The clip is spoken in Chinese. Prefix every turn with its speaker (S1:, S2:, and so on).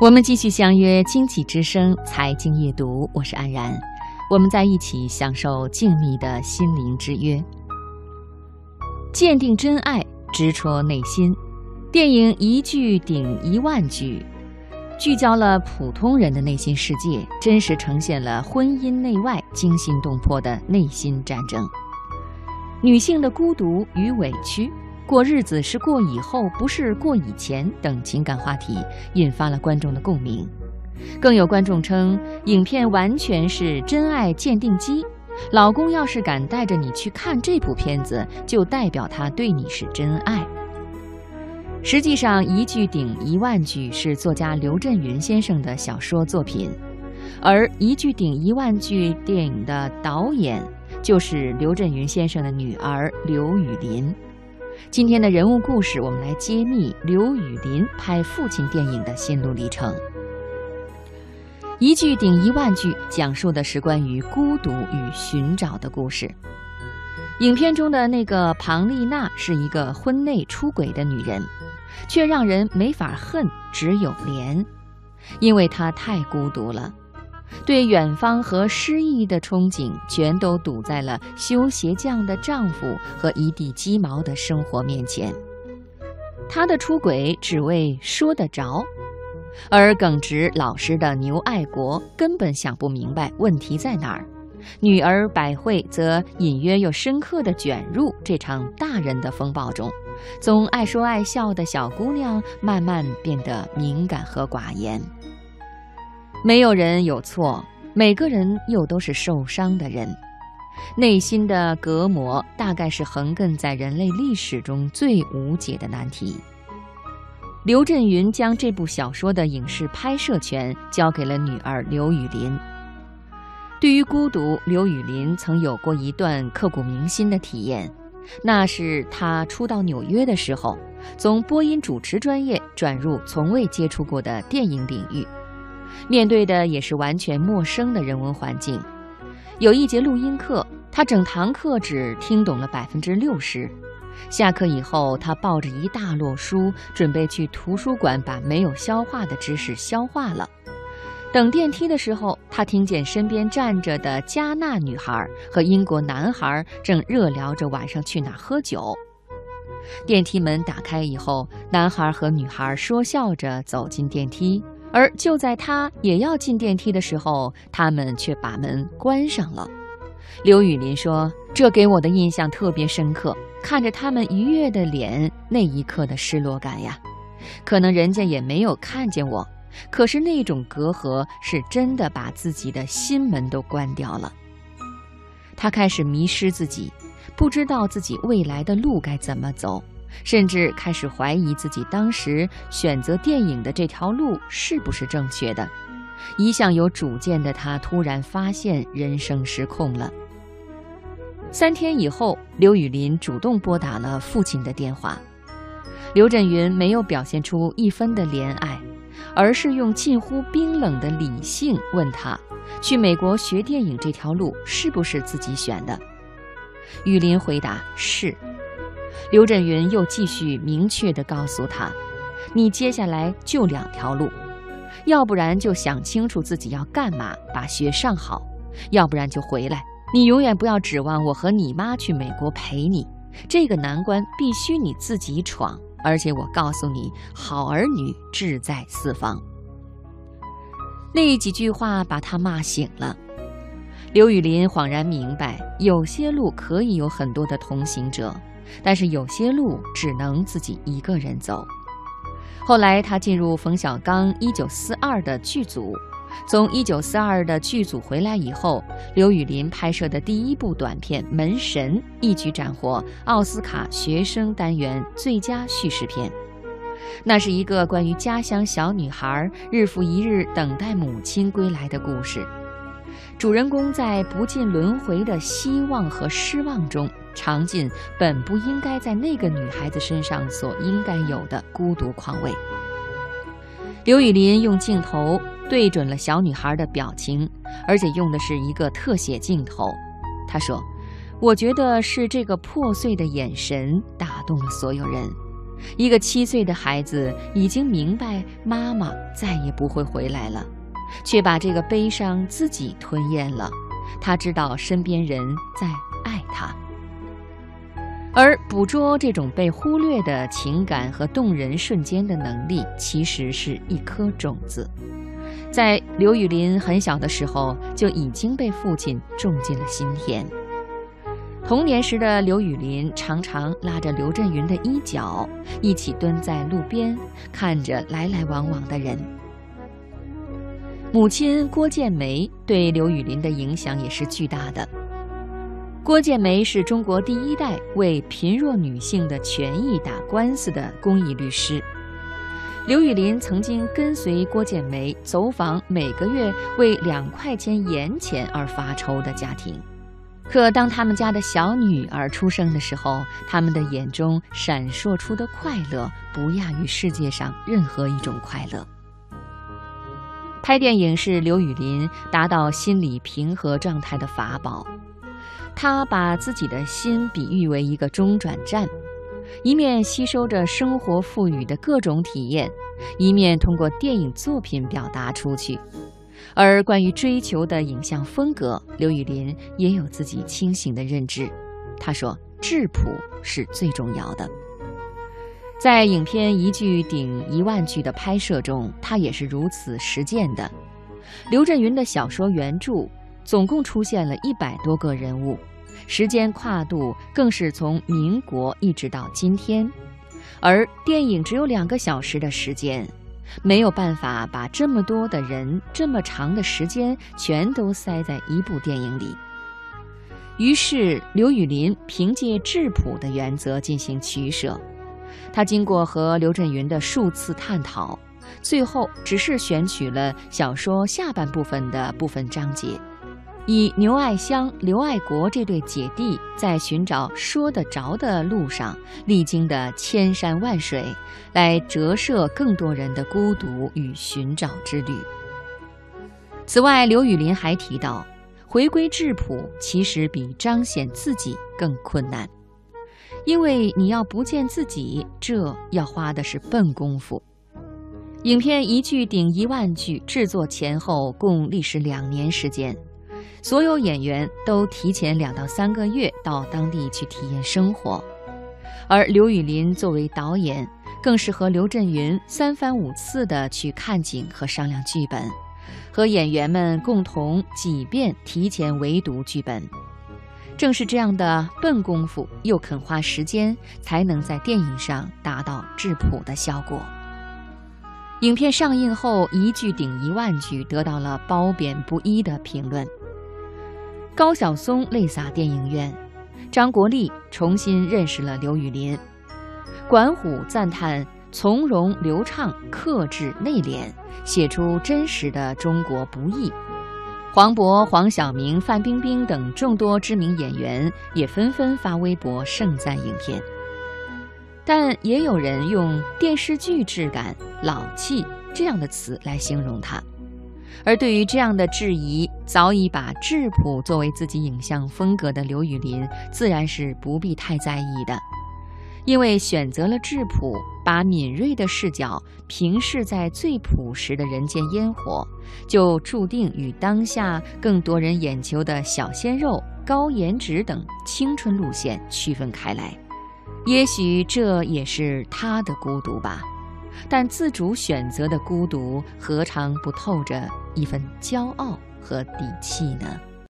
S1: 我们继续相约《经济之声》财经夜读，我是安然，我们在一起享受静谧的心灵之约，鉴定真爱，直戳内心。电影一句顶一万句，聚焦了普通人的内心世界，真实呈现了婚姻内外惊心动魄的内心战争，女性的孤独与委屈。过日子是过以后，不是过以前等情感话题引发了观众的共鸣，更有观众称影片完全是真爱鉴定机。老公要是敢带着你去看这部片子，就代表他对你是真爱。实际上，一句顶一万句是作家刘震云先生的小说作品，而一句顶一万句电影的导演就是刘震云先生的女儿刘雨霖。今天的人物故事，我们来揭秘刘雨霖拍父亲电影的心路历程。一句顶一万句，讲述的是关于孤独与寻找的故事。影片中的那个庞丽娜是一个婚内出轨的女人，却让人没法恨，只有怜，因为她太孤独了。对远方和诗意的憧憬，全都堵在了修鞋匠的丈夫和一地鸡毛的生活面前。她的出轨只为说得着，而耿直老实的牛爱国根本想不明白问题在哪儿。女儿百惠则隐约又深刻地卷入这场大人的风暴中，从爱说爱笑的小姑娘慢慢变得敏感和寡言。没有人有错，每个人又都是受伤的人，内心的隔膜大概是横亘在人类历史中最无解的难题。刘震云将这部小说的影视拍摄权交给了女儿刘雨霖。对于孤独，刘雨霖曾有过一段刻骨铭心的体验，那是他初到纽约的时候，从播音主持专业转入从未接触过的电影领域。面对的也是完全陌生的人文环境。有一节录音课，他整堂课只听懂了百分之六十。下课以后，他抱着一大摞书，准备去图书馆把没有消化的知识消化了。等电梯的时候，他听见身边站着的加纳女孩和英国男孩正热聊着晚上去哪喝酒。电梯门打开以后，男孩和女孩说笑着走进电梯。而就在他也要进电梯的时候，他们却把门关上了。刘雨霖说：“这给我的印象特别深刻，看着他们愉悦的脸，那一刻的失落感呀。可能人家也没有看见我，可是那种隔阂是真的把自己的心门都关掉了。他开始迷失自己，不知道自己未来的路该怎么走。”甚至开始怀疑自己当时选择电影的这条路是不是正确的。一向有主见的他突然发现人生失控了。三天以后，刘雨霖主动拨打了父亲的电话。刘震云没有表现出一分的怜爱，而是用近乎冰冷的理性问他：去美国学电影这条路是不是自己选的？雨林回答：是。刘震云又继续明确地告诉他：“你接下来就两条路，要不然就想清楚自己要干嘛，把学上好；要不然就回来。你永远不要指望我和你妈去美国陪你，这个难关必须你自己闯。而且我告诉你，好儿女志在四方。”那几句话把他骂醒了。刘雨霖恍然明白，有些路可以有很多的同行者。但是有些路只能自己一个人走。后来他进入冯小刚《一九四二》的剧组，从《一九四二》的剧组回来以后，刘雨霖拍摄的第一部短片《门神》一举斩获奥斯卡学生单元最佳叙事片。那是一个关于家乡小女孩日复一日等待母亲归来的故事。主人公在不尽轮回的希望和失望中。尝尽本不应该在那个女孩子身上所应该有的孤独况味。刘雨霖用镜头对准了小女孩的表情，而且用的是一个特写镜头。他说：“我觉得是这个破碎的眼神打动了所有人。一个七岁的孩子已经明白妈妈再也不会回来了，却把这个悲伤自己吞咽了。他知道身边人在爱他，而捕捉这种被忽略的情感和动人瞬间的能力，其实是一颗种子，在刘雨霖很小的时候就已经被父亲种进了心田。童年时的刘雨霖常常拉着刘震云的衣角，一起蹲在路边，看着来来往往的人。母亲郭建梅对刘雨霖的影响也是巨大的。郭建梅是中国第一代为贫弱女性的权益打官司的公益律师。刘雨霖曾经跟随郭建梅走访每个月为两块钱盐钱而发愁的家庭。可当他们家的小女儿出生的时候，他们的眼中闪烁出的快乐，不亚于世界上任何一种快乐。拍电影是刘雨霖达到心理平和状态的法宝。他把自己的心比喻为一个中转站，一面吸收着生活赋予的各种体验，一面通过电影作品表达出去。而关于追求的影像风格，刘雨霖也有自己清醒的认知。他说：“质朴是最重要的。”在影片一句顶一万句的拍摄中，他也是如此实践的。刘震云的小说原著总共出现了一百多个人物，时间跨度更是从民国一直到今天，而电影只有两个小时的时间。没有办法把这么多的人、这么长的时间全都塞在一部电影里。于是，刘雨霖凭借质朴的原则进行取舍。他经过和刘震云的数次探讨，最后只是选取了小说下半部分的部分章节。以牛爱香、刘爱国这对姐弟在寻找说得着的路上历经的千山万水，来折射更多人的孤独与寻找之旅。此外，刘雨霖还提到，回归质朴其实比彰显自己更困难，因为你要不见自己，这要花的是笨功夫。影片一句顶一万句，制作前后共历时两年时间。所有演员都提前两到三个月到当地去体验生活，而刘雨霖作为导演，更是和刘震云三番五次的去看景和商量剧本，和演员们共同几遍提前围读剧本。正是这样的笨功夫，又肯花时间，才能在电影上达到质朴的效果。影片上映后，一句顶一万句，得到了褒贬不一的评论。高晓松泪洒电影院，张国立重新认识了刘雨霖，管虎赞叹从容流畅、克制内敛，写出真实的中国不易。黄渤、黄晓明、范冰冰等众多知名演员也纷纷发微博盛赞影片，但也有人用电视剧质感、老气这样的词来形容它。而对于这样的质疑，早已把质朴作为自己影像风格的刘雨霖，自然是不必太在意的，因为选择了质朴，把敏锐的视角平视在最朴实的人间烟火，就注定与当下更多人眼球的小鲜肉、高颜值等青春路线区分开来。也许这也是他的孤独吧。但自主选择的孤独，何尝不透着一份骄傲和底气呢？